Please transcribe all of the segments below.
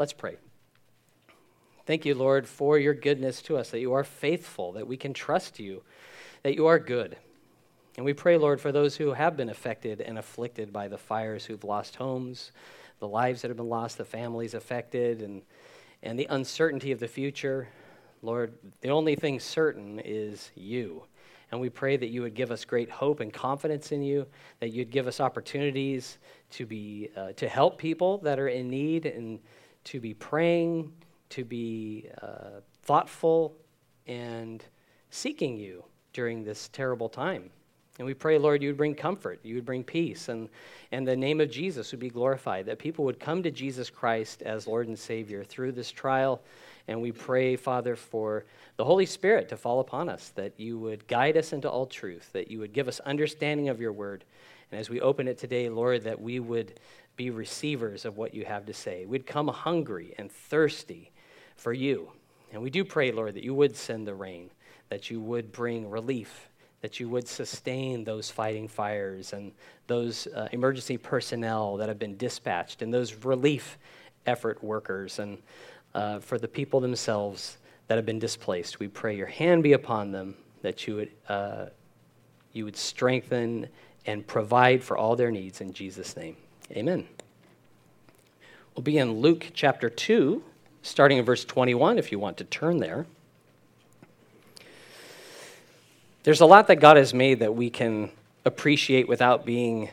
Let's pray. Thank you, Lord, for your goodness to us, that you are faithful, that we can trust you, that you are good. And we pray, Lord, for those who have been affected and afflicted by the fires, who've lost homes, the lives that have been lost, the families affected, and, and the uncertainty of the future. Lord, the only thing certain is you. And we pray that you would give us great hope and confidence in you, that you'd give us opportunities to, be, uh, to help people that are in need and to be praying, to be uh, thoughtful, and seeking you during this terrible time. And we pray, Lord, you would bring comfort, you would bring peace, and, and the name of Jesus would be glorified, that people would come to Jesus Christ as Lord and Savior through this trial. And we pray, Father, for the Holy Spirit to fall upon us, that you would guide us into all truth, that you would give us understanding of your word. And as we open it today, Lord, that we would be receivers of what you have to say. We'd come hungry and thirsty for you. And we do pray, Lord, that you would send the rain, that you would bring relief, that you would sustain those fighting fires and those uh, emergency personnel that have been dispatched and those relief effort workers and uh, for the people themselves that have been displaced. We pray your hand be upon them, that you would, uh, you would strengthen and provide for all their needs in Jesus' name. Amen. We'll be in Luke chapter 2, starting in verse 21, if you want to turn there. There's a lot that God has made that we can appreciate without being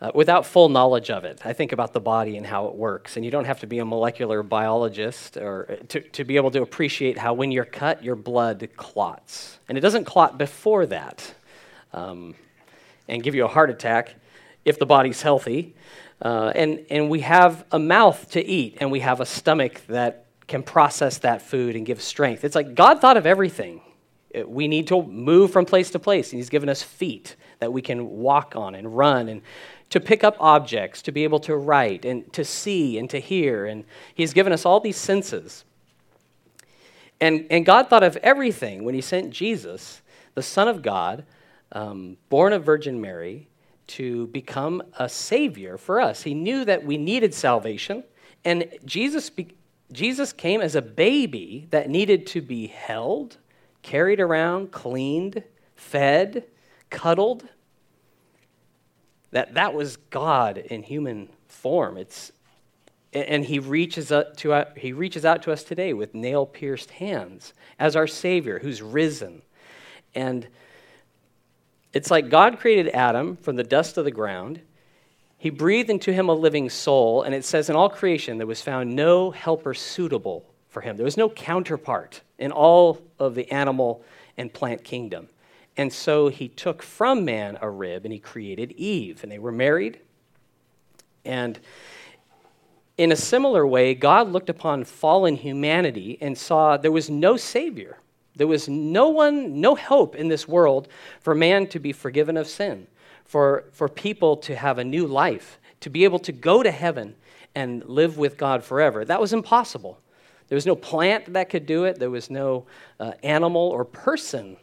uh, without full knowledge of it. I think about the body and how it works. And you don't have to be a molecular biologist or uh, to, to be able to appreciate how when you're cut, your blood clots. And it doesn't clot before that um, and give you a heart attack if the body's healthy. Uh, and, and we have a mouth to eat, and we have a stomach that can process that food and give strength. It's like God thought of everything. Uh, we need to move from place to place, and He's given us feet that we can walk on and run and to pick up objects, to be able to write, and to see and to hear. And He's given us all these senses. And, and God thought of everything when He sent Jesus, the Son of God, um, born of Virgin Mary, to become a Savior for us. He knew that we needed salvation, and Jesus, be, Jesus came as a baby that needed to be held, carried around, cleaned, fed, cuddled that that was God in human form. It's, and he reaches, out to, uh, he reaches out to us today with nail pierced hands as our Savior who's risen. And it's like God created Adam from the dust of the ground. He breathed into him a living soul, and it says in all creation there was found no helper suitable for him. There was no counterpart in all of the animal and plant kingdom. And so he took from man a rib and he created Eve, and they were married. And in a similar way, God looked upon fallen humanity and saw there was no Savior. There was no one, no hope in this world for man to be forgiven of sin, for, for people to have a new life, to be able to go to heaven and live with God forever. That was impossible. There was no plant that could do it, there was no uh, animal or person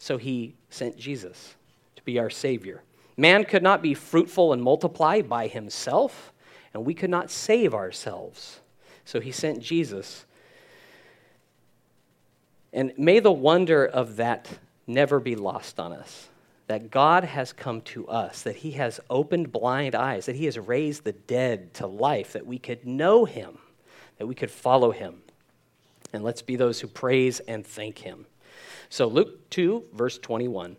so he sent Jesus to be our Savior. Man could not be fruitful and multiply by himself, and we could not save ourselves. So he sent Jesus. And may the wonder of that never be lost on us. That God has come to us, that He has opened blind eyes, that He has raised the dead to life, that we could know Him, that we could follow Him. And let's be those who praise and thank Him. So, Luke 2, verse 21.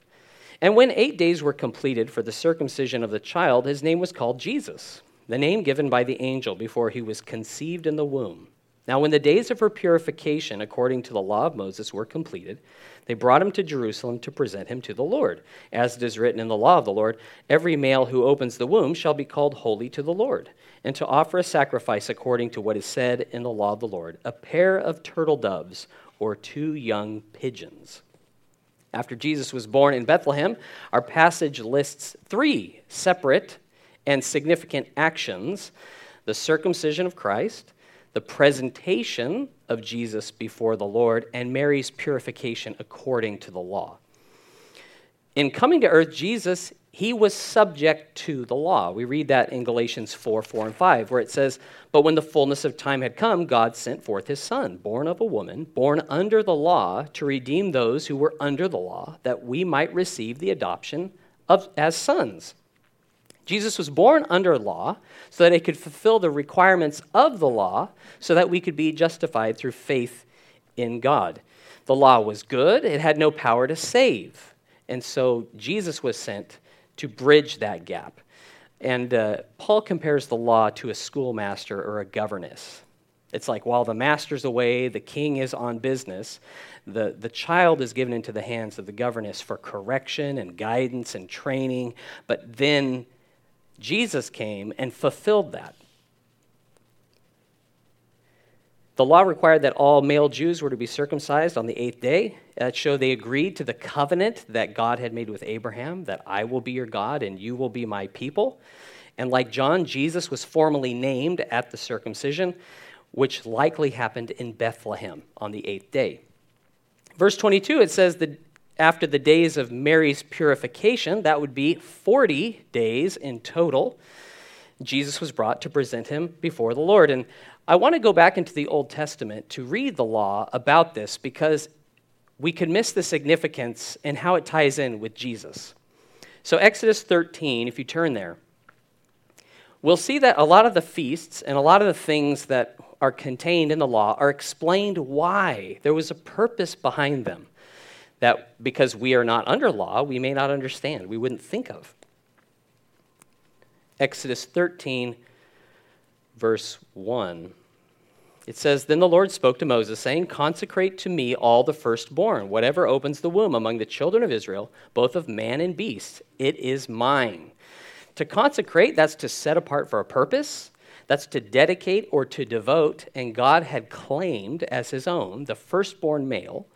And when eight days were completed for the circumcision of the child, his name was called Jesus, the name given by the angel before he was conceived in the womb. Now, when the days of her purification, according to the law of Moses, were completed, they brought him to Jerusalem to present him to the Lord. As it is written in the law of the Lord, every male who opens the womb shall be called holy to the Lord, and to offer a sacrifice according to what is said in the law of the Lord a pair of turtle doves or two young pigeons. After Jesus was born in Bethlehem, our passage lists three separate and significant actions the circumcision of Christ, the presentation of Jesus before the Lord, and Mary's purification according to the law. In coming to earth, Jesus, he was subject to the law. We read that in Galatians 4 4 and 5, where it says, But when the fullness of time had come, God sent forth his Son, born of a woman, born under the law, to redeem those who were under the law, that we might receive the adoption of, as sons. Jesus was born under law so that he could fulfill the requirements of the law so that we could be justified through faith in God. The law was good, it had no power to save. And so Jesus was sent to bridge that gap. And uh, Paul compares the law to a schoolmaster or a governess. It's like while the master's away, the king is on business, the, the child is given into the hands of the governess for correction and guidance and training, but then Jesus came and fulfilled that. The law required that all male Jews were to be circumcised on the eighth day. Uh, that showed they agreed to the covenant that God had made with Abraham that I will be your God and you will be my people. And like John, Jesus was formally named at the circumcision, which likely happened in Bethlehem on the eighth day. Verse 22, it says that after the days of Mary's purification, that would be 40 days in total, Jesus was brought to present him before the Lord. And I want to go back into the Old Testament to read the law about this because we could miss the significance and how it ties in with Jesus. So, Exodus 13, if you turn there, we'll see that a lot of the feasts and a lot of the things that are contained in the law are explained why. There was a purpose behind them that because we are not under law, we may not understand, we wouldn't think of. Exodus 13, verse 1. It says, Then the Lord spoke to Moses, saying, Consecrate to me all the firstborn, whatever opens the womb among the children of Israel, both of man and beast. It is mine. To consecrate, that's to set apart for a purpose, that's to dedicate or to devote, and God had claimed as his own the firstborn male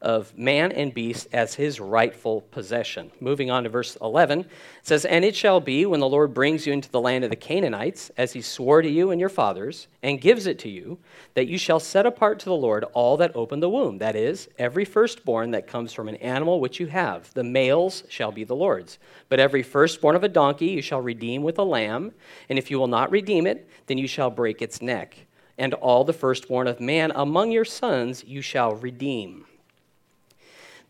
of man and beast as his rightful possession. Moving on to verse 11, it says, And it shall be when the Lord brings you into the land of the Canaanites, as he swore to you and your fathers, and gives it to you, that you shall set apart to the Lord all that open the womb, that is, every firstborn that comes from an animal which you have. The males shall be the Lord's. But every firstborn of a donkey you shall redeem with a lamb, and if you will not redeem it, then you shall break its neck. And all the firstborn of man among your sons you shall redeem.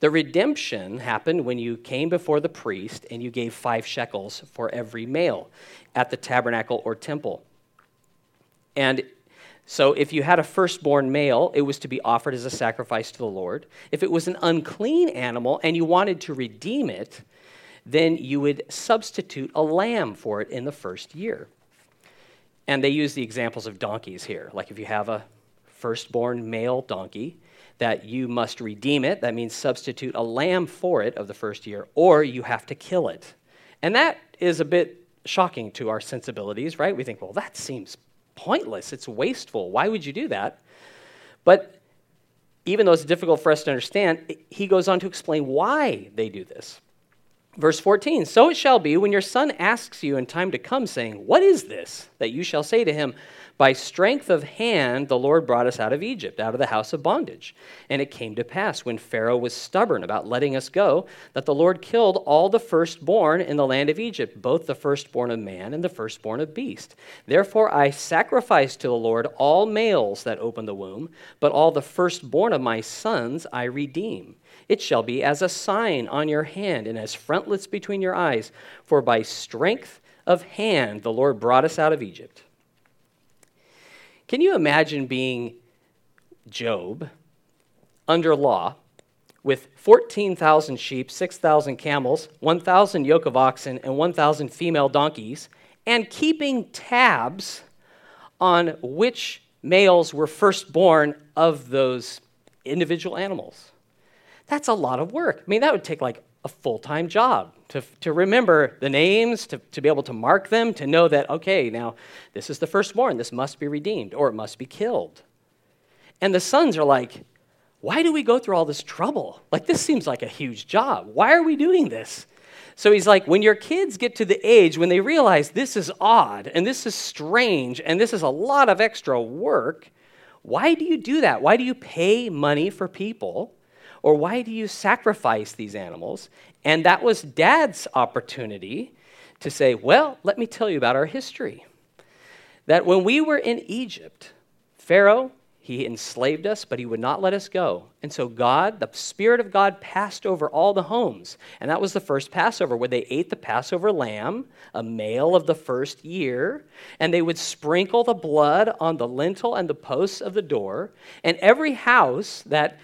The redemption happened when you came before the priest and you gave five shekels for every male at the tabernacle or temple. And so, if you had a firstborn male, it was to be offered as a sacrifice to the Lord. If it was an unclean animal and you wanted to redeem it, then you would substitute a lamb for it in the first year. And they use the examples of donkeys here. Like if you have a firstborn male donkey, that you must redeem it. That means substitute a lamb for it of the first year, or you have to kill it. And that is a bit shocking to our sensibilities, right? We think, well, that seems pointless. It's wasteful. Why would you do that? But even though it's difficult for us to understand, he goes on to explain why they do this. Verse 14 So it shall be when your son asks you in time to come, saying, What is this? that you shall say to him, by strength of hand, the Lord brought us out of Egypt, out of the house of bondage. And it came to pass, when Pharaoh was stubborn about letting us go, that the Lord killed all the firstborn in the land of Egypt, both the firstborn of man and the firstborn of beast. Therefore I sacrifice to the Lord all males that open the womb, but all the firstborn of my sons I redeem. It shall be as a sign on your hand and as frontlets between your eyes, for by strength of hand the Lord brought us out of Egypt. Can you imagine being Job under law with 14,000 sheep, 6,000 camels, 1,000 yoke of oxen, and 1,000 female donkeys, and keeping tabs on which males were firstborn of those individual animals? That's a lot of work. I mean, that would take like a full time job to, to remember the names, to, to be able to mark them, to know that, okay, now this is the firstborn, this must be redeemed, or it must be killed. And the sons are like, why do we go through all this trouble? Like, this seems like a huge job. Why are we doing this? So he's like, when your kids get to the age when they realize this is odd and this is strange and this is a lot of extra work, why do you do that? Why do you pay money for people Or why do you sacrifice these animals? And that was dad's opportunity to say, Well, let me tell you about our history. That when we were in Egypt, Pharaoh he enslaved us, but he would not let us go. And so God, the Spirit of God, passed over all the homes. And that was the first Passover, where they ate the Passover lamb, a male of the first year, and they would sprinkle the blood on the lintel and the posts of the door. And every house that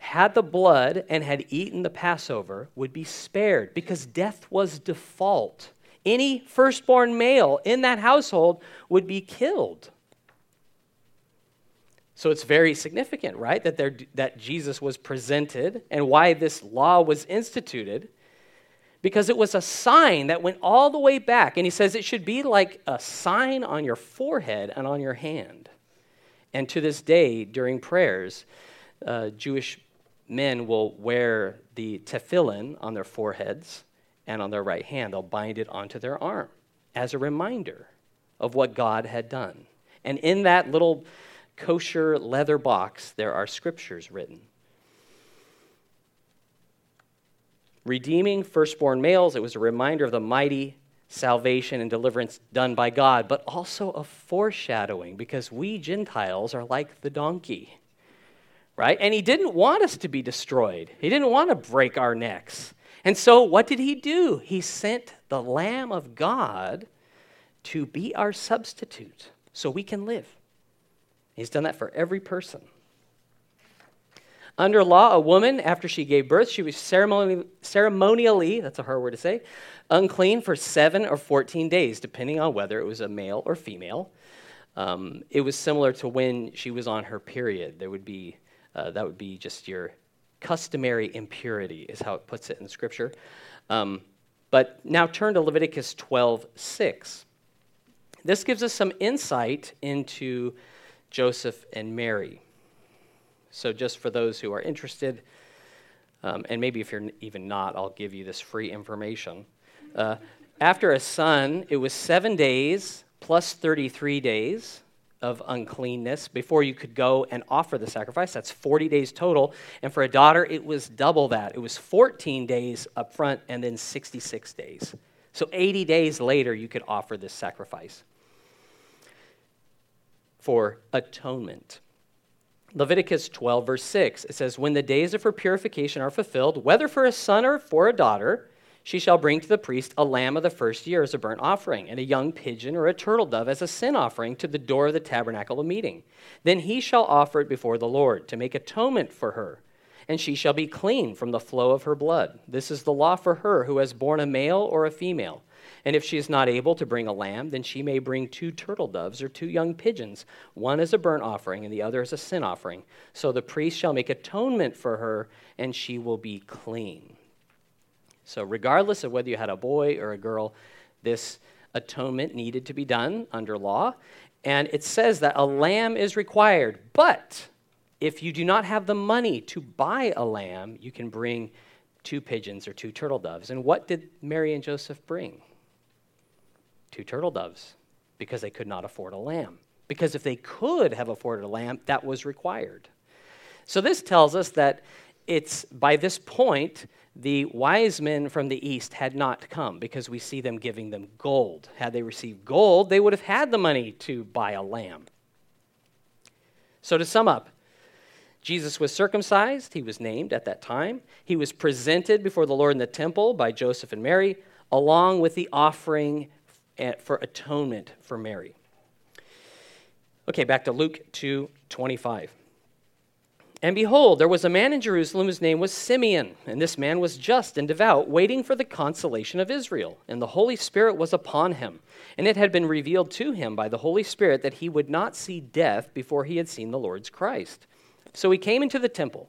had the blood and had eaten the Passover would be spared because death was default. Any firstborn male in that household would be killed. So it's very significant, right, that, there, that Jesus was presented and why this law was instituted. Because it was a sign that went all the way back. And he says it should be like a sign on your forehead and on your hand. And to this day, during prayers, uh, Jewish men will wear the tefillin on their foreheads and on their right hand. They'll bind it onto their arm as a reminder of what God had done. And in that little kosher leather box, there are scriptures written. Redeeming firstborn males, it was a reminder of the mighty salvation and deliverance done by God, but also a foreshadowing because we Gentiles are like the donkey, right? And he didn't want us to be destroyed, he didn't want to break our necks. And so, what did he do? He sent the Lamb of God to be our substitute so we can live. He's done that for every person. Under law, a woman, after she gave birth, she was ceremonially, ceremonially, that's a hard word to say, unclean for seven or 14 days, depending on whether it was a male or female. Um, it was similar to when she was on her period. There would be, uh, that would be just your customary impurity, is how it puts it in Scripture. Um, but now turn to Leviticus 12 6. This gives us some insight into Joseph and Mary. So, just for those who are interested, um, and maybe if you're even not, I'll give you this free information. Uh, after a son, it was seven days plus 33 days of uncleanness before you could go and offer the sacrifice. That's 40 days total. And for a daughter, it was double that. It was 14 days up front and then 66 days. So 80 days later, you could offer this sacrifice for atonement. Leviticus 12, verse 6, it says, When the days of her purification are fulfilled, whether for a son or for a daughter, she shall bring to the priest a lamb of the first year as a burnt offering, and a young pigeon or a turtle dove as a sin offering to the door of the tabernacle of meeting. Then he shall offer it before the Lord to make atonement for her, and she shall be clean from the flow of her blood. This is the law for her who has borne a male or a female. And if she is not able to bring a lamb, then she may bring two turtle doves or two young pigeons, one as a burnt offering and the other as a sin offering. So the priest shall make atonement for her, and she will be clean. So, regardless of whether you had a boy or a girl, this atonement needed to be done under law. And it says that a lamb is required. But if you do not have the money to buy a lamb, you can bring two pigeons or two turtle doves. And what did Mary and Joseph bring? two turtle doves because they could not afford a lamb. Because if they could have afforded a lamb, that was required. So this tells us that it's by this point, the wise men from the east had not come because we see them giving them gold. Had they received gold, they would have had the money to buy a lamb. So to sum up, Jesus was circumcised. He was named at that time. He was presented before the Lord in the temple by Joseph and Mary, along with the offering for atonement for Mary. Okay, back to Luke 2 25. And behold, there was a man in Jerusalem whose name was Simeon, and this man was just and devout, waiting for the consolation of Israel. And the Holy Spirit was upon him. And it had been revealed to him by the Holy Spirit that he would not see death before he had seen the Lord's Christ. So he came into the temple.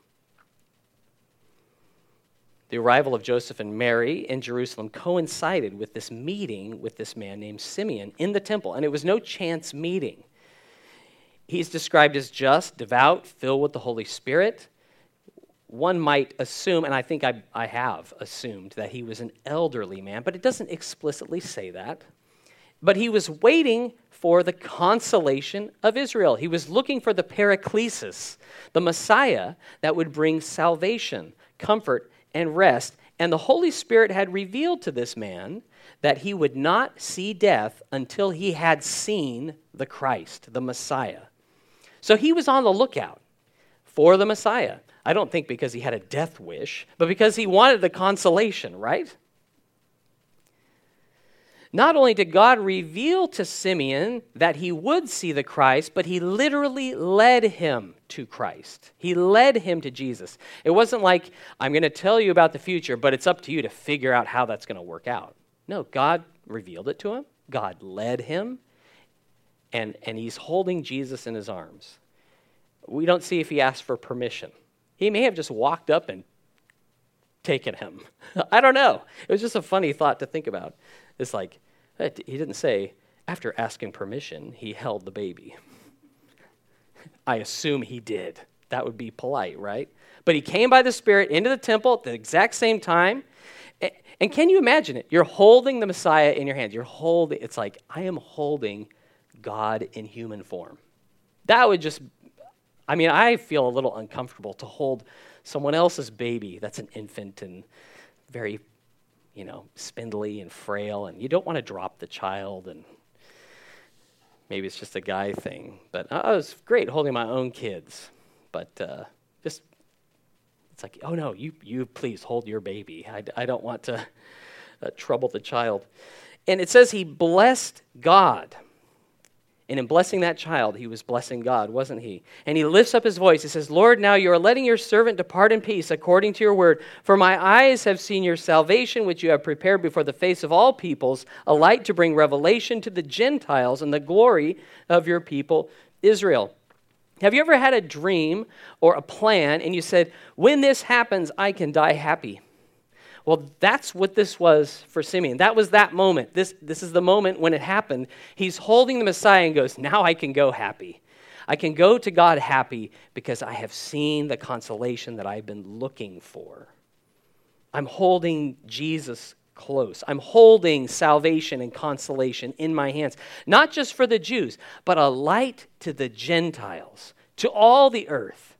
The arrival of Joseph and Mary in Jerusalem coincided with this meeting with this man named Simeon in the temple, and it was no chance meeting. He's described as just, devout, filled with the Holy Spirit. One might assume, and I think I, I have assumed, that he was an elderly man, but it doesn't explicitly say that. But he was waiting for the consolation of Israel. He was looking for the Paraklesis, the Messiah that would bring salvation, comfort, and rest. And the Holy Spirit had revealed to this man that he would not see death until he had seen the Christ, the Messiah. So he was on the lookout for the Messiah. I don't think because he had a death wish, but because he wanted the consolation, right? Not only did God reveal to Simeon that he would see the Christ, but he literally led him to Christ. He led him to Jesus. It wasn't like, I'm going to tell you about the future, but it's up to you to figure out how that's going to work out. No, God revealed it to him, God led him, and, and he's holding Jesus in his arms. We don't see if he asked for permission. He may have just walked up and taken him. I don't know. It was just a funny thought to think about. It's like, eh, he didn't say, after asking permission, he held the baby. I assume he did. That would be polite, right? But he came by the Spirit into the temple at the exact same time. And can you imagine it? You're holding the Messiah in your hands. You're holding, it's like, I am holding God in human form. That would just, I mean, I feel a little uncomfortable to hold someone else's baby that's an infant and very you know, spindly and frail, and you don't want to drop the child, and maybe it's just a guy thing. But uh, it was great holding my own kids, but uh, just it's like, oh no, you you please hold your baby. I, I don't want to uh, trouble the child. And it says he blessed God. And in blessing that child, he was blessing God, wasn't he? And he lifts up his voice. He says, Lord, now you are letting your servant depart in peace according to your word. For my eyes have seen your salvation, which you have prepared before the face of all peoples, a light to bring revelation to the Gentiles and the glory of your people, Israel. Have you ever had a dream or a plan and you said, When this happens, I can die happy? Well, that's what this was for Simeon. That was that moment. This, this is the moment when it happened. He's holding the Messiah and goes, Now I can go happy. I can go to God happy because I have seen the consolation that I've been looking for. I'm holding Jesus close. I'm holding salvation and consolation in my hands, not just for the Jews, but a light to the Gentiles, to all the earth,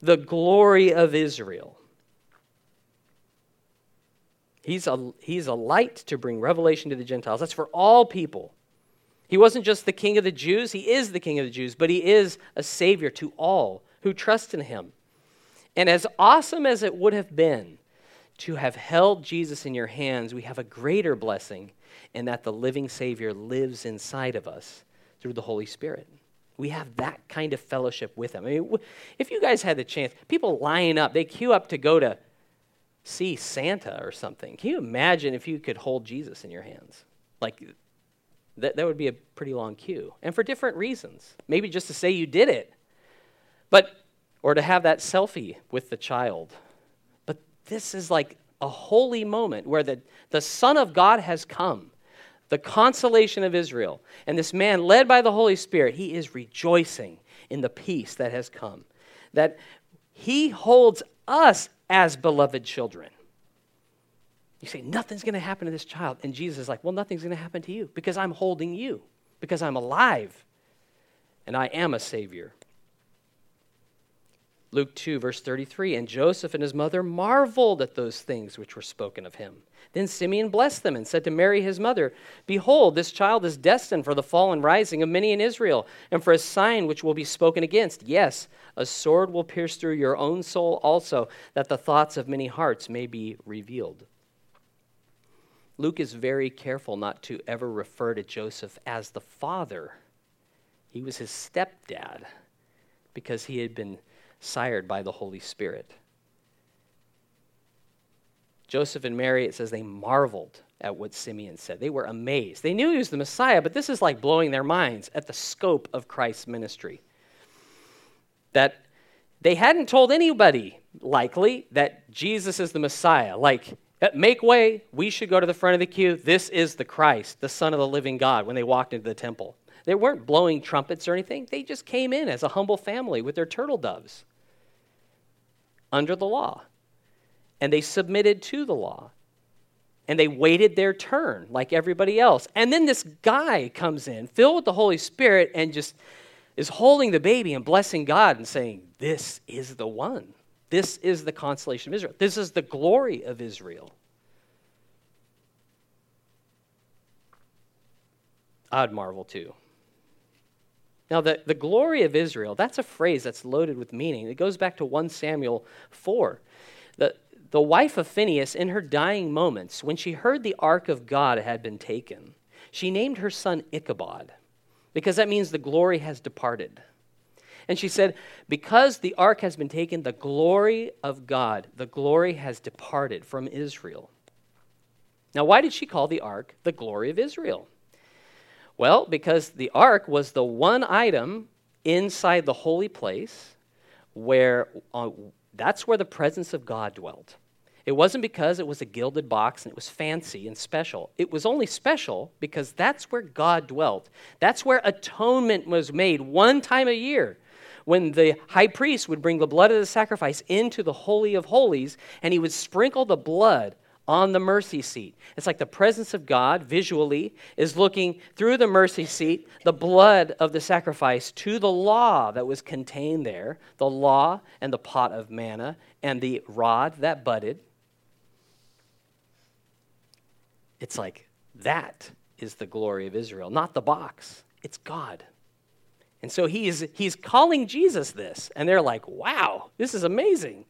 the glory of Israel. He's a, he's a light to bring revelation to the Gentiles. That's for all people. He wasn't just the king of the Jews, he is the king of the Jews, but he is a savior to all who trust in him. And as awesome as it would have been to have held Jesus in your hands, we have a greater blessing in that the living Savior lives inside of us through the Holy Spirit. We have that kind of fellowship with him. I mean, if you guys had the chance, people line up, they queue up to go to see Santa or something. Can you imagine if you could hold Jesus in your hands? Like, that, that would be a pretty long queue. And for different reasons. Maybe just to say you did it, but, or to have that selfie with the child. But this is like a holy moment where the, the Son of God has come, the consolation of Israel. And this man, led by the Holy Spirit, he is rejoicing in the peace that has come. That he holds us as beloved children. You say, nothing's going to happen to this child. And Jesus is like, well, nothing's going to happen to you because I'm holding you, because I'm alive, and I am a Savior. Luke 2, verse 33 And Joseph and his mother marveled at those things which were spoken of him. Then Simeon blessed them and said to Mary his mother, Behold, this child is destined for the fall and rising of many in Israel, and for a sign which will be spoken against. Yes, a sword will pierce through your own soul also, that the thoughts of many hearts may be revealed. Luke is very careful not to ever refer to Joseph as the father. He was his stepdad because he had been sired by the Holy Spirit. Joseph and Mary, it says they marveled at what Simeon said. They were amazed. They knew he was the Messiah, but this is like blowing their minds at the scope of Christ's ministry. That they hadn't told anybody likely that Jesus is the Messiah. Like, uh, make way, we should go to the front of the queue. This is the Christ, the Son of the living God, when they walked into the temple. They weren't blowing trumpets or anything, they just came in as a humble family with their turtle doves under the law. And they submitted to the law. And they waited their turn like everybody else. And then this guy comes in, filled with the Holy Spirit, and just is holding the baby and blessing God and saying, This is the one. This is the consolation of Israel. This is the glory of Israel. I'd marvel too. Now, the, the glory of Israel, that's a phrase that's loaded with meaning. It goes back to 1 Samuel 4. The, the wife of Phinehas, in her dying moments, when she heard the ark of God had been taken, she named her son Ichabod, because that means the glory has departed. And she said, Because the ark has been taken, the glory of God, the glory has departed from Israel. Now, why did she call the ark the glory of Israel? Well, because the ark was the one item inside the holy place where uh, that's where the presence of God dwelt. It wasn't because it was a gilded box and it was fancy and special. It was only special because that's where God dwelt. That's where atonement was made one time a year when the high priest would bring the blood of the sacrifice into the Holy of Holies and he would sprinkle the blood on the mercy seat. It's like the presence of God visually is looking through the mercy seat, the blood of the sacrifice, to the law that was contained there the law and the pot of manna and the rod that budded. It's like that is the glory of Israel, not the box. It's God. And so he's, he's calling Jesus this, and they're like, wow, this is amazing.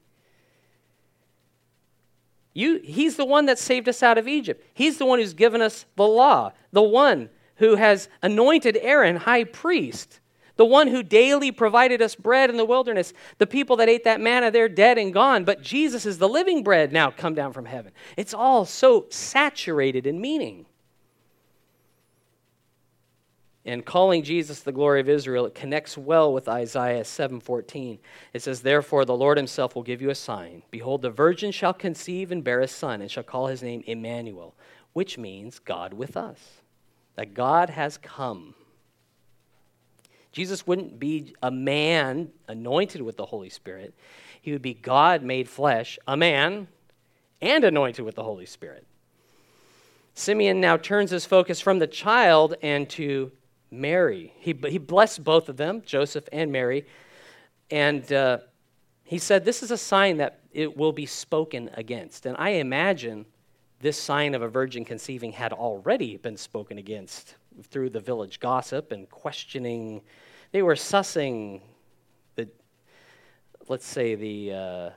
You, he's the one that saved us out of Egypt. He's the one who's given us the law, the one who has anointed Aaron high priest, the one who daily provided us bread in the wilderness. The people that ate that manna, they're dead and gone, but Jesus is the living bread now come down from heaven. It's all so saturated in meaning and calling Jesus the glory of Israel, it connects well with Isaiah 7:14. It says, "Therefore the Lord himself will give you a sign. Behold, the virgin shall conceive and bear a son, and shall call his name Emmanuel, which means God with us." That God has come. Jesus wouldn't be a man anointed with the Holy Spirit. He would be God made flesh, a man, and anointed with the Holy Spirit. Simeon now turns his focus from the child and to Mary. He, he blessed both of them, Joseph and Mary. And uh, he said, This is a sign that it will be spoken against. And I imagine this sign of a virgin conceiving had already been spoken against through the village gossip and questioning. They were sussing the, let's say, the. Uh,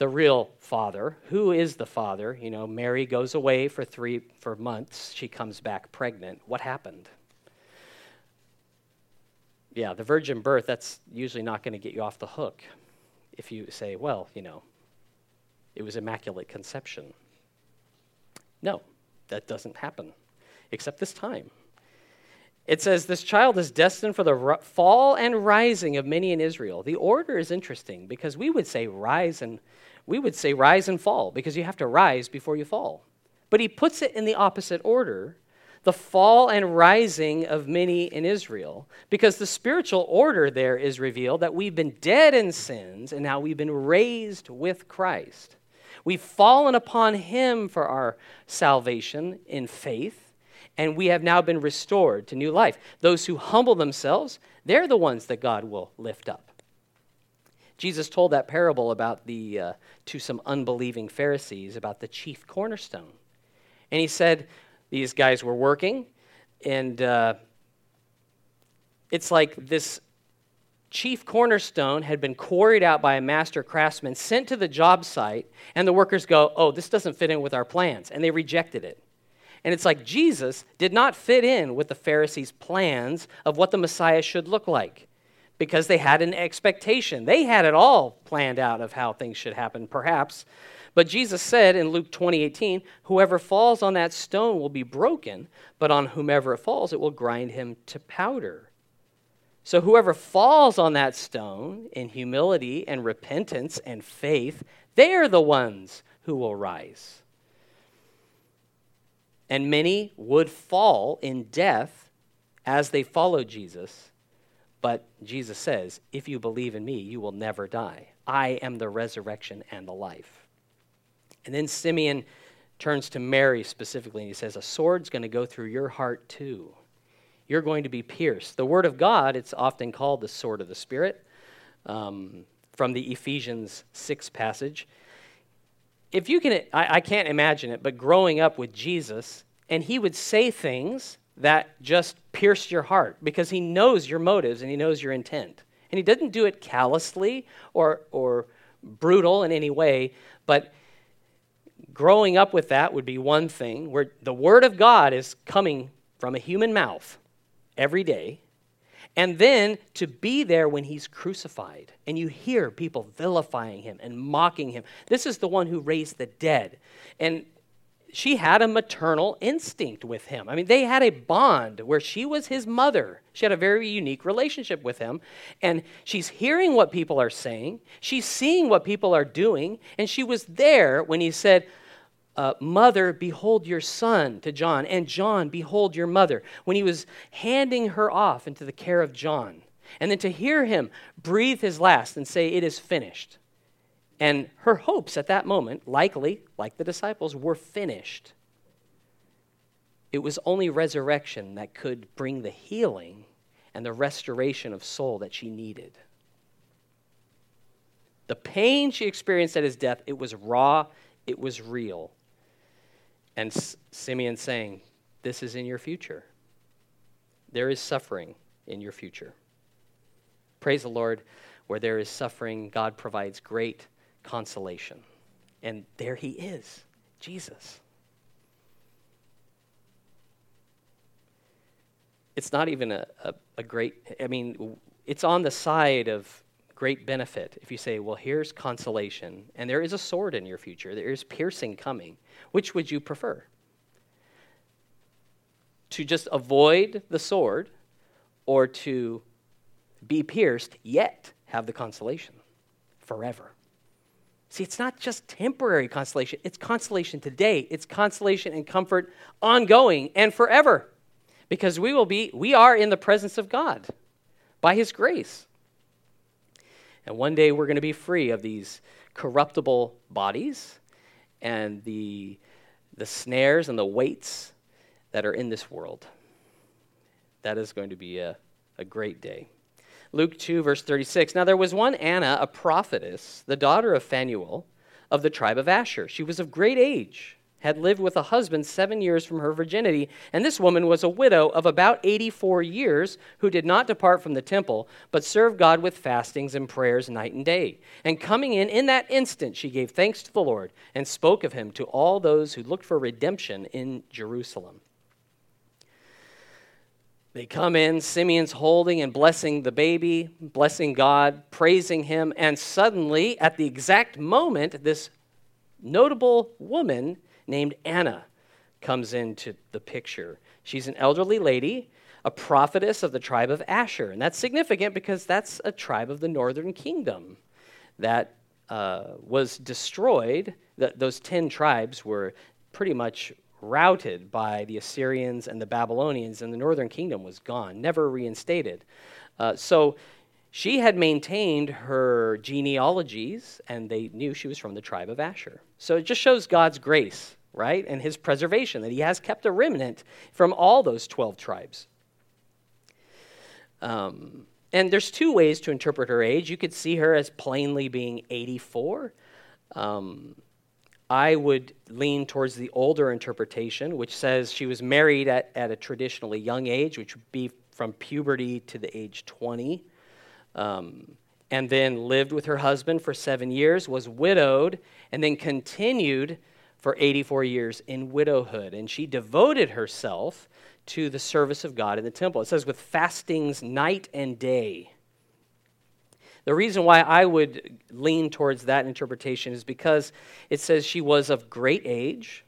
the real father. Who is the father? You know, Mary goes away for three for months. She comes back pregnant. What happened? Yeah, the virgin birth, that's usually not going to get you off the hook if you say, well, you know, it was immaculate conception. No, that doesn't happen, except this time. It says, This child is destined for the fall and rising of many in Israel. The order is interesting because we would say rise and we would say rise and fall because you have to rise before you fall. But he puts it in the opposite order the fall and rising of many in Israel, because the spiritual order there is revealed that we've been dead in sins and now we've been raised with Christ. We've fallen upon him for our salvation in faith, and we have now been restored to new life. Those who humble themselves, they're the ones that God will lift up. Jesus told that parable about the, uh, to some unbelieving Pharisees about the chief cornerstone. And he said, these guys were working, and uh, it's like this chief cornerstone had been quarried out by a master craftsman, sent to the job site, and the workers go, Oh, this doesn't fit in with our plans. And they rejected it. And it's like Jesus did not fit in with the Pharisees' plans of what the Messiah should look like because they had an expectation. They had it all planned out of how things should happen, perhaps. But Jesus said in Luke 20, 18, Whoever falls on that stone will be broken, but on whomever it falls, it will grind him to powder. So whoever falls on that stone in humility and repentance and faith, they are the ones who will rise. And many would fall in death as they follow Jesus. But Jesus says, If you believe in me, you will never die. I am the resurrection and the life. And then Simeon turns to Mary specifically and he says, A sword's going to go through your heart too. You're going to be pierced. The word of God, it's often called the sword of the Spirit um, from the Ephesians 6 passage. If you can, I, I can't imagine it, but growing up with Jesus, and he would say things that just pierce your heart because he knows your motives and he knows your intent. And he doesn't do it callously or, or brutal in any way, but growing up with that would be one thing where the word of God is coming from a human mouth every day. And then to be there when he's crucified and you hear people vilifying him and mocking him. This is the one who raised the dead. And she had a maternal instinct with him. I mean, they had a bond where she was his mother. She had a very unique relationship with him. And she's hearing what people are saying, she's seeing what people are doing, and she was there when he said, uh, Mother, behold your son to John, and John, behold your mother, when he was handing her off into the care of John. And then to hear him breathe his last and say, It is finished. And her hopes at that moment, likely, like the disciples, were finished. It was only resurrection that could bring the healing and the restoration of soul that she needed. The pain she experienced at his death, it was raw, it was real. And Simeon saying, This is in your future. There is suffering in your future. Praise the Lord. Where there is suffering, God provides great consolation. And there he is, Jesus. It's not even a, a, a, great, I mean, it's on the side of great benefit if you say, well, here's consolation, and there is a sword in your future, there is piercing coming. Which would you prefer? To just avoid the sword or to be pierced, yet have the consolation forever? See, it's not just temporary consolation, it's consolation today. It's consolation and comfort ongoing and forever. Because we will be, we are in the presence of God by His grace. And one day we're going to be free of these corruptible bodies and the, the snares and the weights that are in this world. That is going to be a, a great day. Luke 2, verse 36. Now there was one Anna, a prophetess, the daughter of Phanuel of the tribe of Asher. She was of great age, had lived with a husband seven years from her virginity, and this woman was a widow of about 84 years who did not depart from the temple, but served God with fastings and prayers night and day. And coming in in that instant, she gave thanks to the Lord and spoke of him to all those who looked for redemption in Jerusalem. They come in, Simeon's holding and blessing the baby, blessing God, praising him, and suddenly, at the exact moment, this notable woman named Anna comes into the picture. She's an elderly lady, a prophetess of the tribe of Asher. And that's significant because that's a tribe of the northern kingdom that uh, was destroyed. The, those 10 tribes were pretty much routed by the Assyrians and the Babylonians, and the northern kingdom was gone, never reinstated. Uh, so she had maintained her genealogies, and they knew she was from the tribe of Asher. So it just shows God's grace, right, and his preservation, that he has kept a remnant from all those 12 tribes. Um, and there's two ways to interpret her age. You could see her as plainly being 84. Um, I would lean towards the older interpretation, which says she was married at, at a traditionally young age, which would be from puberty to the age 20, um, and then lived with her husband for seven years, was widowed, and then continued for 84 years in widowhood. And she devoted herself to the service of God in the temple. It says, with fastings night and day. The reason why I would lean towards that interpretation is because it says she was of great age.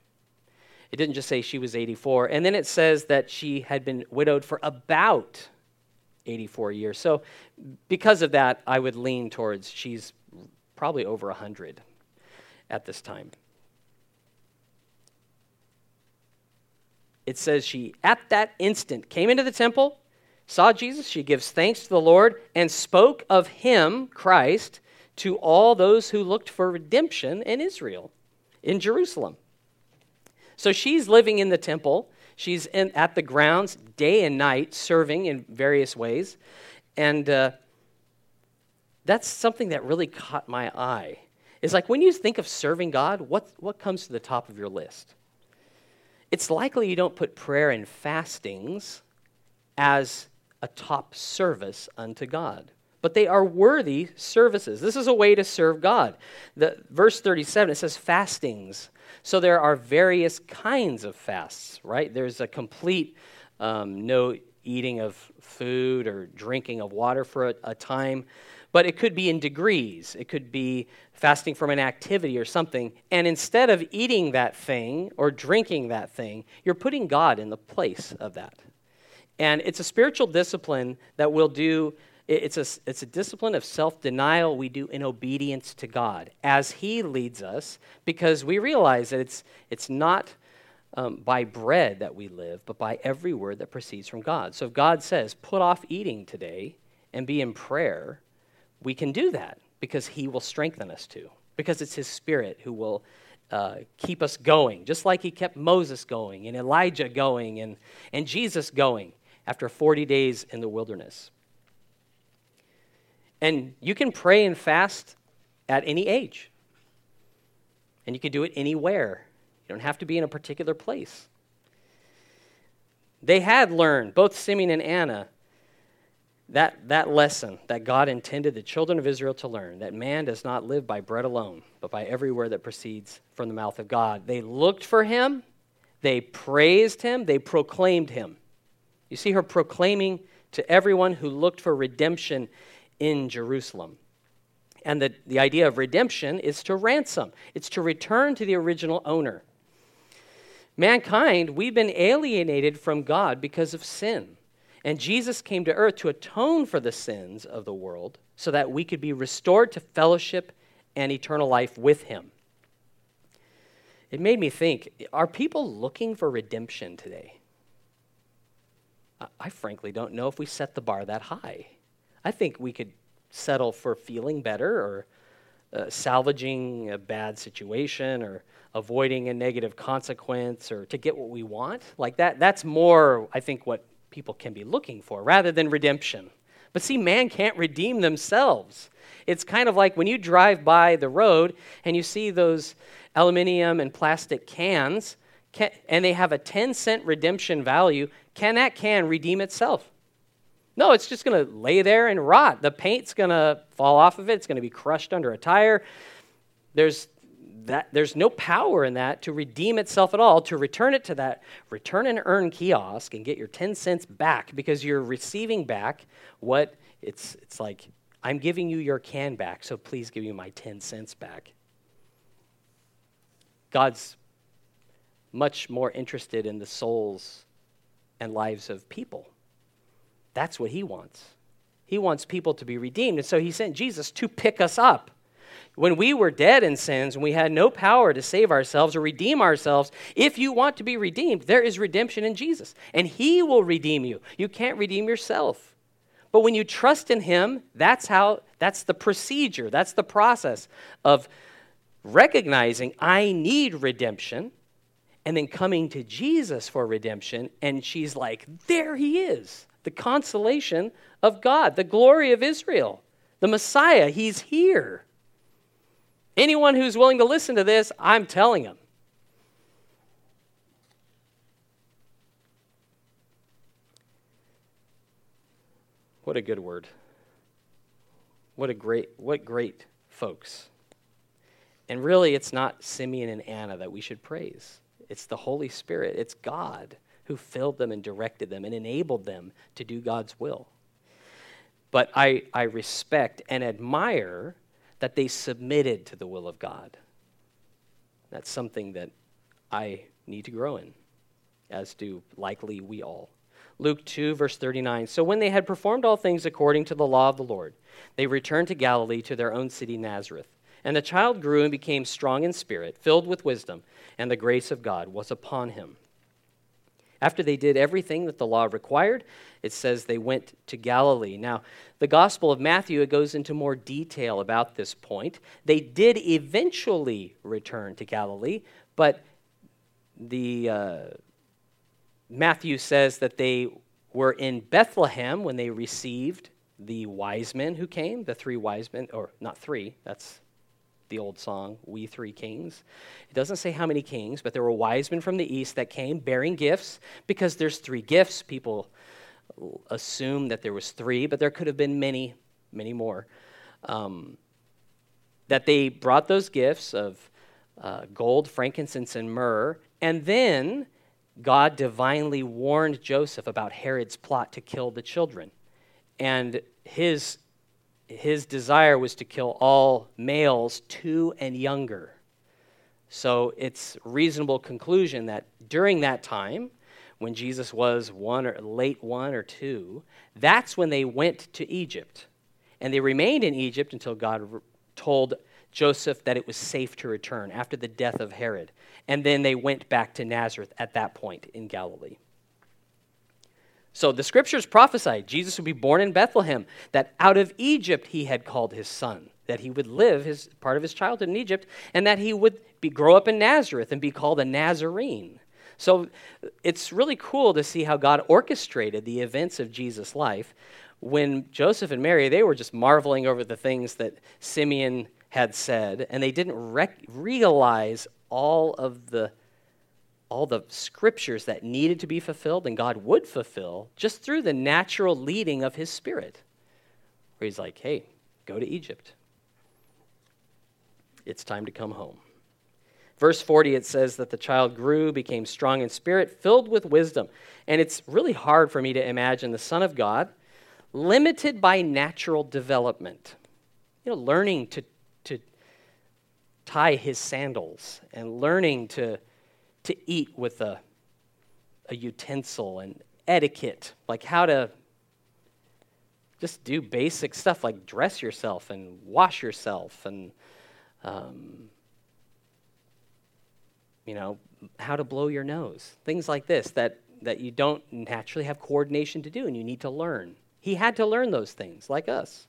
It didn't just say she was 84. And then it says that she had been widowed for about 84 years. So, because of that, I would lean towards she's probably over 100 at this time. It says she, at that instant, came into the temple, saw Jesus, she gives thanks to the Lord, and spoke of him, Christ, to all those who looked for redemption in Israel, in Jerusalem. So she's living in the temple. She's in, at the grounds day and night, serving in various ways. And uh, that's something that really caught my eye. Is like when you think of serving God, what, what comes to the top of your list? It's likely you don't put prayer and fastings as a top service unto God but they are worthy services. This is a way to serve God. The, verse 37, it says fastings. So there are various kinds of fasts, right? There's a complete um, no eating of food or drinking of water for a, a time, but it could be in degrees. It could be fasting from an activity or something. And instead of eating that thing or drinking that thing, you're putting God in the place of that. And it's a spiritual discipline that we'll do it's a, it's a discipline of self denial we do in obedience to God as He leads us because we realize that it's, it's not um, by bread that we live, but by every word that proceeds from God. So if God says, put off eating today and be in prayer, we can do that because He will strengthen us to, because it's His Spirit who will. Uh, keep us going, just like he kept Moses going and Elijah going and, and Jesus going after 40 days in the wilderness. And you can pray and fast at any age. And you can do it anywhere. You don't have to be in a particular place. They had learned, both Simeon and Anna, that, that lesson that God intended the children of Israel to learn that man does not live by bread alone, but by every word that proceeds from the mouth of God. They looked for him, they praised him, they proclaimed him. You see her proclaiming to everyone who looked for redemption in Jerusalem. And the, the idea of redemption is to ransom, it's to return to the original owner. Mankind, we've been alienated from God because of sin. And Jesus came to earth to atone for the sins of the world so that we could be restored to fellowship and eternal life with Him. It made me think are people looking for redemption today? I frankly don't know if we set the bar that high. I think we could settle for feeling better or uh, salvaging a bad situation or avoiding a negative consequence or to get what we want. Like that, that's more, I think, what people can be looking for rather than redemption. But see, man can't redeem themselves. It's kind of like when you drive by the road and you see those aluminum and plastic cans, can, and they have a 10 cent redemption value. Can that can redeem itself? No, it's just going to lay there and rot. The paint's going to fall off of it. It's going to be crushed under a tire. There's that there's no power in that to redeem itself at all to return it to that return and earn kiosk and get your 10 cents back because you're receiving back what it's it's like i'm giving you your can back so please give me my 10 cents back god's much more interested in the souls and lives of people that's what he wants. He wants people to be redeemed. And so he sent Jesus to pick us up. When we were dead in sins and we had no power to save ourselves or redeem ourselves, if you want to be redeemed, there is redemption in Jesus. And he will redeem you. You can't redeem yourself. But when you trust in him, that's how that's the procedure, that's the process of recognizing I need redemption and then coming to Jesus for redemption and she's like, "There he is." the consolation of God, the glory of Israel, the Messiah. He's here. Anyone who's willing to listen to this, I'm telling them. What a good word. What a great what great folks. And really it's not Simeon and Anna that we should praise. It's the Holy Spirit. It's God who filled them and directed them and enabled them to do God's will. But I, I respect and admire that they submitted to the will of God. That's something that I need to grow in, as do likely we all. Luke 2, verse 39. So when they had performed all things according to the law of the Lord, they returned to Galilee to their own city, Nazareth. And the child grew and became strong in spirit, filled with wisdom, and the grace of God was upon him. After they did everything that the law required, it says they went to Galilee. Now, the Gospel of Matthew it goes into more detail about this point. They did eventually return to Galilee, but the uh, Matthew says that they were in Bethlehem when they received the wise men who came, the three wise men, or not three, that's the old song, We Three Kings. It doesn't say how many kings, but there were wise men from the east that came bearing gifts because there's three gifts. People assume that there was three, but there could have been many, many more. Um, that they brought those gifts of uh, gold, frankincense, and myrrh, and then God divinely warned Joseph about Herod's plot to kill the children. And his his desire was to kill all males two and younger. So it's reasonable conclusion that during that time, when Jesus was one or late one or two, that's when they went to Egypt. And they remained in Egypt until God told Joseph that it was safe to return after the death of Herod. And then they went back to Nazareth at that point in Galilee. So the scriptures prophesied Jesus would be born in Bethlehem, that out of Egypt he had called his son, that he would live his part of his childhood in Egypt, and that he would be, grow up in Nazareth and be called a Nazarene. So it's really cool to see how God orchestrated the events of Jesus' life. When Joseph and Mary, they were just marveling over the things that Simeon had said, and they didn't rec- realize all of the all the scriptures that needed to be fulfilled and God would fulfill just through the natural leading of his spirit. Where he's like, hey, go to Egypt. It's time to come home. Verse 40, it says that the child grew, became strong in spirit, filled with wisdom. And it's really hard for me to imagine the Son of God limited by natural development. You know, learning to, to tie his sandals and learning to to eat with a, a utensil and etiquette, like how to just do basic stuff like dress yourself and wash yourself and, um, you know, how to blow your nose, things like this that, that you don't naturally have coordination to do and you need to learn. He had to learn those things, like us.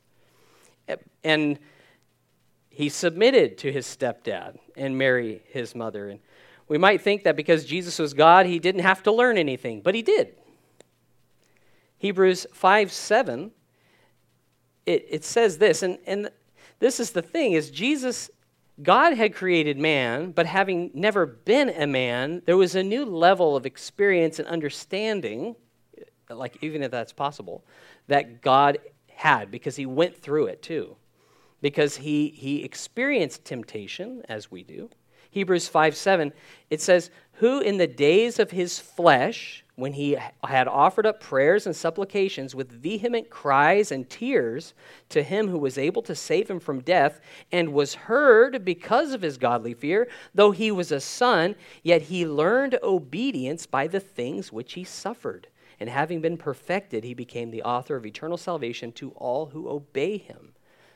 And he submitted to his stepdad and Mary, his mother. And we might think that because Jesus was God, he didn't have to learn anything, but he did. Hebrews 5 7, it, it says this, and, and this is the thing, is Jesus, God had created man, but having never been a man, there was a new level of experience and understanding, like even if that's possible, that God had because he went through it too. Because he, he experienced temptation, as we do Hebrews 5 7, it says, Who in the days of his flesh, when he had offered up prayers and supplications with vehement cries and tears to him who was able to save him from death, and was heard because of his godly fear, though he was a son, yet he learned obedience by the things which he suffered. And having been perfected, he became the author of eternal salvation to all who obey him.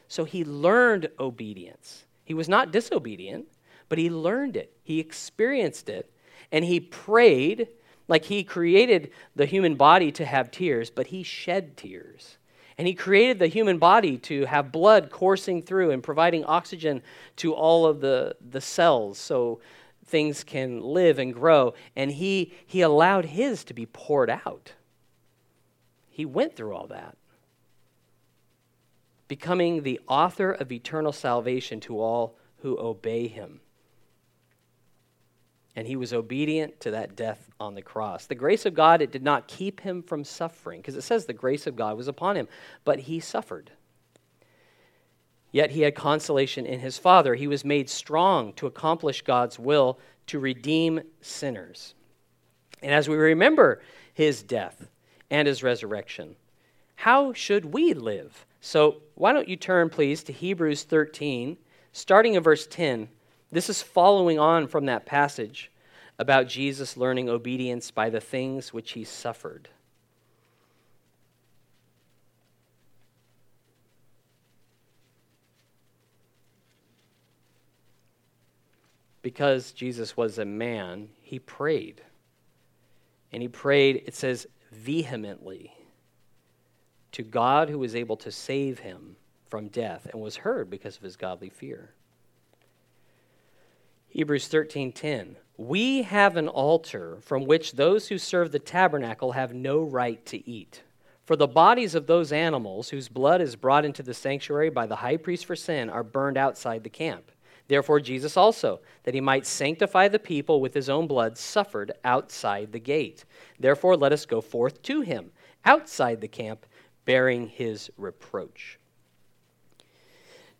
So he learned obedience. He was not disobedient but he learned it, he experienced it, and he prayed like he created the human body to have tears, but he shed tears. And he created the human body to have blood coursing through and providing oxygen to all of the, the cells so things can live and grow. And he, he allowed his to be poured out. He went through all that, becoming the author of eternal salvation to all who obey him and he was obedient to that death on the cross. The grace of God, it did not keep him from suffering, because it says the grace of God was upon him, but he suffered. Yet he had consolation in his Father. He was made strong to accomplish God's will to redeem sinners. And as we remember his death and his resurrection, how should we live? So, why don't you turn, please, to Hebrews 13, starting in verse 10 this is following on from that passage about Jesus learning obedience by the things which he suffered. Because Jesus was a man, he prayed. And he prayed, it says, vehemently to God who was able to save him from death and was heard because of his godly fear. Hebrews 13:10 We have an altar from which those who serve the tabernacle have no right to eat. For the bodies of those animals whose blood is brought into the sanctuary by the high priest for sin are burned outside the camp. Therefore, Jesus also, that he might sanctify the people with his own blood, suffered outside the gate. Therefore, let us go forth to him, outside the camp, bearing his reproach.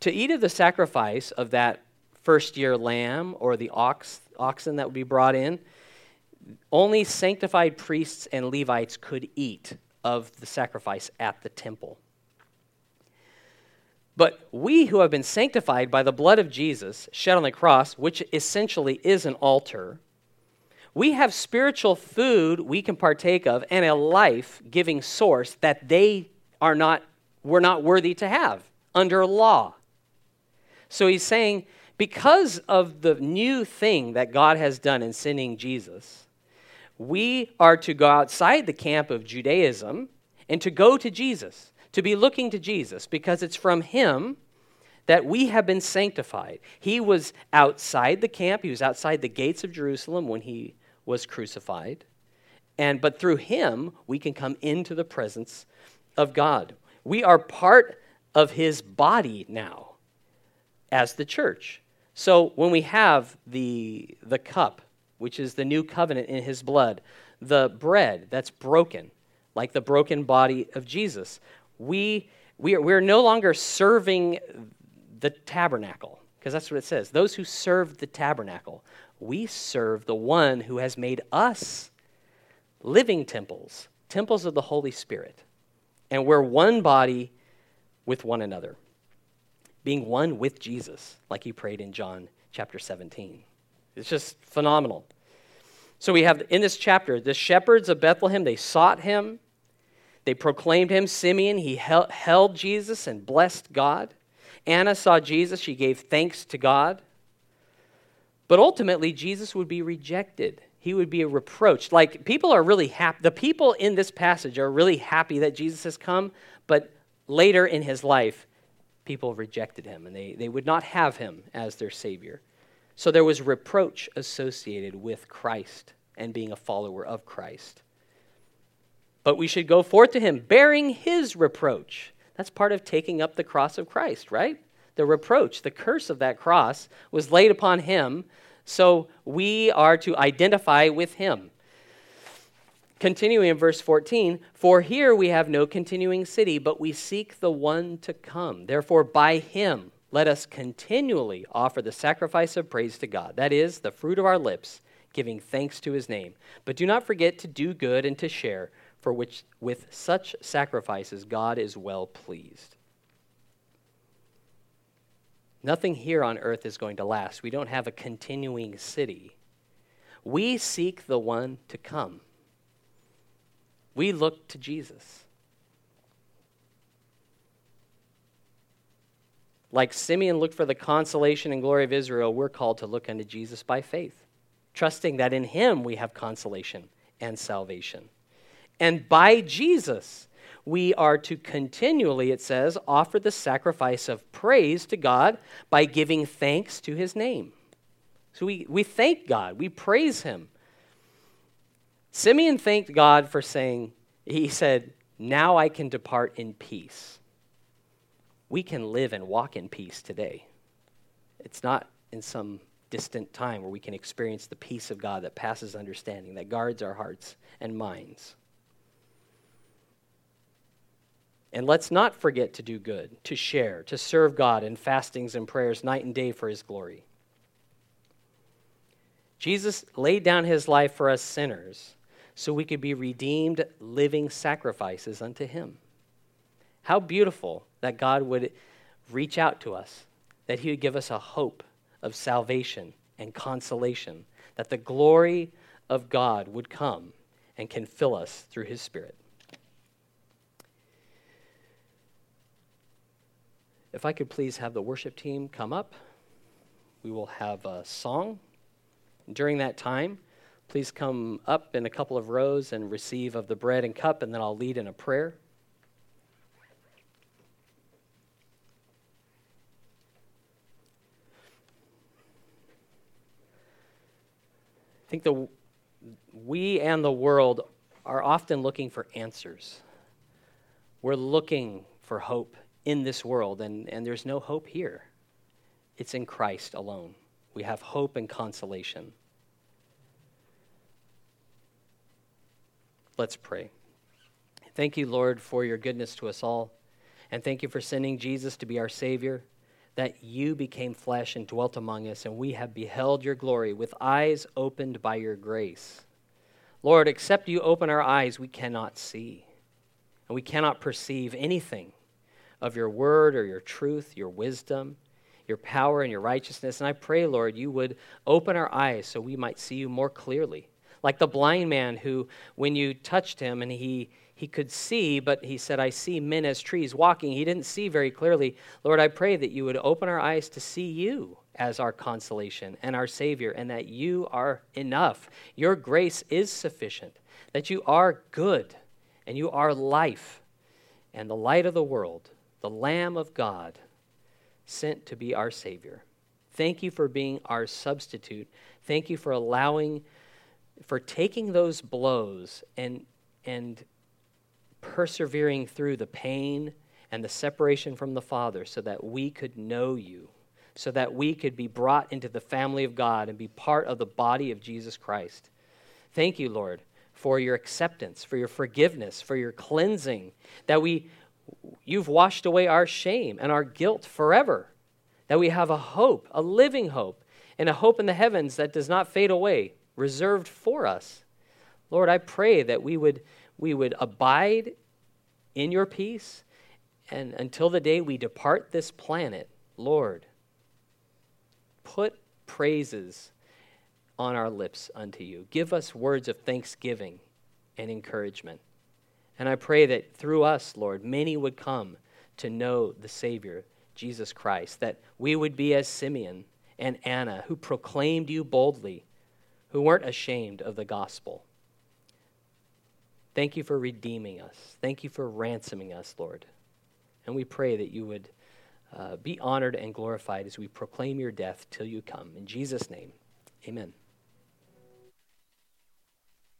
To eat of the sacrifice of that first year lamb or the ox, oxen that would be brought in, only sanctified priests and Levites could eat of the sacrifice at the temple. But we who have been sanctified by the blood of Jesus shed on the cross, which essentially is an altar, we have spiritual food we can partake of and a life giving source that they are not, were not worthy to have under law. So he's saying, because of the new thing that God has done in sending Jesus, we are to go outside the camp of Judaism and to go to Jesus to be looking to Jesus because it's from him that we have been sanctified. He was outside the camp, he was outside the gates of Jerusalem when he was crucified. And but through him we can come into the presence of God. We are part of his body now as the church. So when we have the the cup, which is the new covenant in his blood, the bread that's broken, like the broken body of Jesus, we, we are, we're no longer serving the tabernacle, because that's what it says. Those who serve the tabernacle, we serve the one who has made us living temples, temples of the Holy Spirit. And we're one body with one another, being one with Jesus, like he prayed in John chapter 17. It's just phenomenal. So we have in this chapter, the shepherds of Bethlehem, they sought him. They proclaimed him Simeon. He held Jesus and blessed God. Anna saw Jesus. She gave thanks to God. But ultimately, Jesus would be rejected. He would be reproached. Like, people are really happy. The people in this passage are really happy that Jesus has come, but later in his life, people rejected him and they, they would not have him as their Savior. So there was reproach associated with Christ and being a follower of Christ. But we should go forth to him bearing his reproach. That's part of taking up the cross of Christ, right? The reproach, the curse of that cross was laid upon him, so we are to identify with him. Continuing in verse 14, for here we have no continuing city, but we seek the one to come. Therefore, by him, let us continually offer the sacrifice of praise to God. That is, the fruit of our lips, giving thanks to his name. But do not forget to do good and to share for which with such sacrifices God is well pleased. Nothing here on earth is going to last. We don't have a continuing city. We seek the one to come. We look to Jesus. Like Simeon looked for the consolation and glory of Israel, we're called to look unto Jesus by faith, trusting that in him we have consolation and salvation. And by Jesus, we are to continually, it says, offer the sacrifice of praise to God by giving thanks to his name. So we, we thank God, we praise him. Simeon thanked God for saying, he said, Now I can depart in peace. We can live and walk in peace today. It's not in some distant time where we can experience the peace of God that passes understanding, that guards our hearts and minds. And let's not forget to do good, to share, to serve God in fastings and prayers night and day for his glory. Jesus laid down his life for us sinners so we could be redeemed living sacrifices unto him. How beautiful that God would reach out to us, that he would give us a hope of salvation and consolation, that the glory of God would come and can fill us through his Spirit. If I could please have the worship team come up, we will have a song During that time, please come up in a couple of rows and receive of the bread and cup, and then I'll lead in a prayer. I think the, we and the world are often looking for answers. We're looking for hope in this world, and, and there's no hope here. It's in Christ alone. We have hope and consolation. Let's pray. Thank you, Lord, for your goodness to us all. And thank you for sending Jesus to be our Savior that you became flesh and dwelt among us, and we have beheld your glory with eyes opened by your grace. Lord, except you open our eyes, we cannot see, and we cannot perceive anything of your word or your truth, your wisdom, your power, and your righteousness. And I pray, Lord, you would open our eyes so we might see you more clearly. Like the blind man who, when you touched him and he he could see, but he said, I see men as trees walking. He didn't see very clearly. Lord, I pray that you would open our eyes to see you as our consolation and our Savior, and that you are enough. Your grace is sufficient, that you are good, and you are life, and the light of the world, the Lamb of God, sent to be our Savior. Thank you for being our substitute. Thank you for allowing, for taking those blows and, and persevering through the pain and the separation from the Father so that we could know you, so that we could be brought into the family of God and be part of the body of Jesus Christ. Thank you, Lord, for your acceptance, for your forgiveness, for your cleansing, that we you've washed away our shame and our guilt forever. That we have a hope, a living hope, and a hope in the heavens that does not fade away, reserved for us. Lord, I pray that we would we would abide in your peace, and until the day we depart this planet, Lord, put praises on our lips unto you. Give us words of thanksgiving and encouragement. And I pray that through us, Lord, many would come to know the Savior, Jesus Christ, that we would be as Simeon and Anna, who proclaimed you boldly, who weren't ashamed of the gospel. Thank you for redeeming us. Thank you for ransoming us, Lord. And we pray that you would uh, be honored and glorified as we proclaim your death till you come. In Jesus' name, amen.